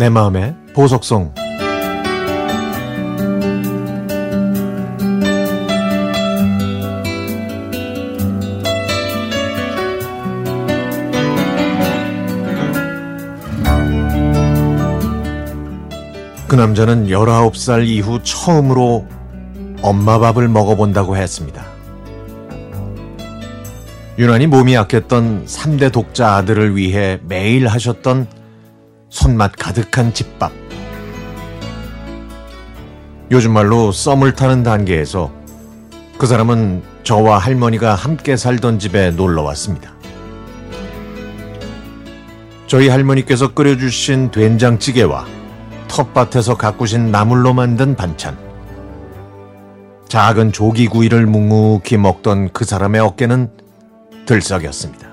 내 마음의 보석송 그 남자는 19살 이후 처음으로 엄마 밥을 먹어본다고 했습니다. 유난히 몸이 약했던 3대 독자 아들을 위해 매일 하셨던 손맛 가득한 집밥. 요즘 말로 썸을 타는 단계에서 그 사람은 저와 할머니가 함께 살던 집에 놀러 왔습니다. 저희 할머니께서 끓여주신 된장찌개와 텃밭에서 가꾸신 나물로 만든 반찬. 작은 조기구이를 묵묵히 먹던 그 사람의 어깨는 들썩였습니다.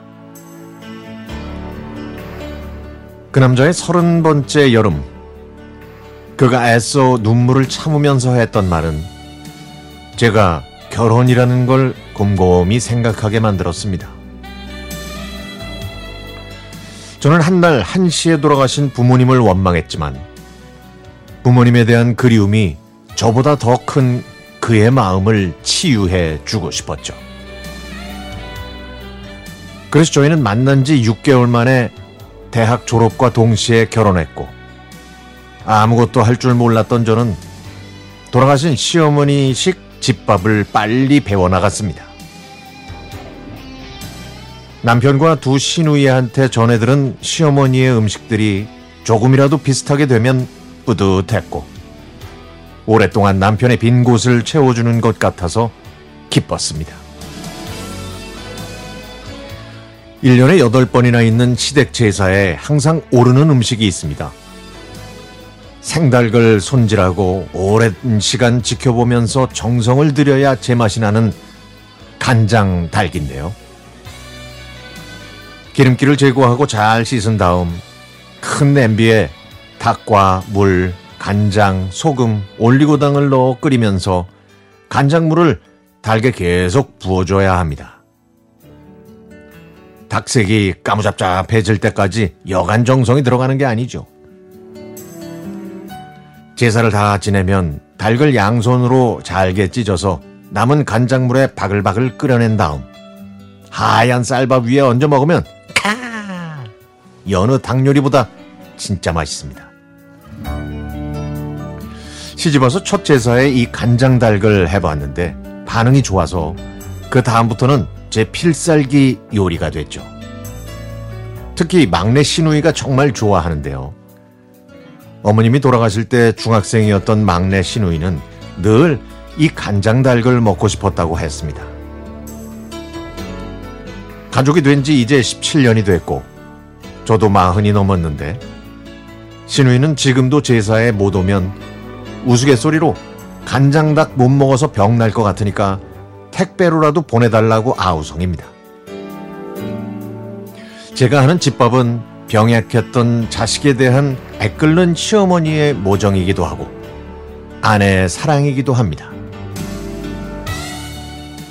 그 남자의 서른 번째 여름, 그가 애써 눈물을 참으면서 했던 말은 제가 결혼이라는 걸 곰곰이 생각하게 만들었습니다. 저는 한 날 한시에 돌아가신 부모님을 원망했지만 부모님에 대한 그리움이 저보다 더 큰 그의 마음을 치유해 주고 싶었죠. 그래서 저희는 만난 지 6개월 만에 대학 졸업과 동시에 결혼했고 아무것도 할 줄 몰랐던 저는 돌아가신 시어머니식 집밥을 빨리 배워나갔습니다. 남편과 두 시누이한테 전해들은 시어머니의 음식들이 조금이라도 비슷하게 되면 뿌듯했고 오랫동안 남편의 빈 곳을 채워주는 것 같아서 기뻤습니다. 1년에 8번이나 있는 시댁 제사에 항상 오르는 음식이 있습니다. 생닭을 손질하고 오랜 시간 지켜보면서 정성을 들여야 제맛이 나는 간장 닭인데요. 기름기를 제거하고 잘 씻은 다음 큰 냄비에 닭과 물, 간장, 소금, 올리고당을 넣어 끓이면서 간장물을 달게 계속 부어줘야 합니다. 닭색이 까무잡잡해질 때까지 여간 정성이 들어가는 게 아니죠. 제사를 다 지내면 닭을 양손으로 잘게 찢어서 남은 간장물에 바글바글 끓여낸 다음 하얀 쌀밥 위에 얹어 먹으면 카 여느 닭 요리보다 진짜 맛있습니다. 시집와서 첫 제사에 이 간장 닭을 해봤는데 반응이 좋아서 그 다음부터는 제 필살기 요리가 됐죠. 특히 막내 시누이가 정말 좋아하는데요. 어머님이 돌아가실 때 중학생이었던 막내 시누이는 늘 이 간장 닭을 먹고 싶었다고 했습니다. 가족이 된 지 이제 17년이 됐고 저도 마흔이 넘었는데 시누이는 지금도 제사에 못 오면 우스갯소리로 간장닭 못 먹어서 병 날 것 같으니까 택배로라도 보내달라고 아우성입니다. 제가 하는 집밥은 병약했던 자식에 대한 애끓는 시어머니의 모정이기도 하고 아내의 사랑이기도 합니다.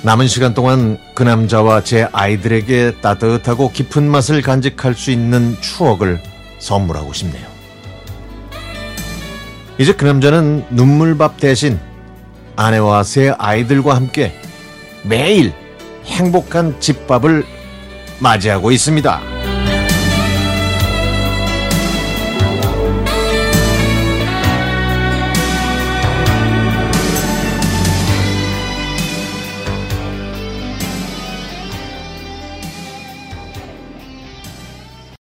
남은 시간 동안 그 남자와 제 아이들에게 따뜻하고 깊은 맛을 간직할 수 있는 추억을 선물하고 싶네요. 이제 그 남자는 눈물밥 대신 아내와 세 아이들과 함께 매일 행복한 집밥을 맞이하고 있습니다.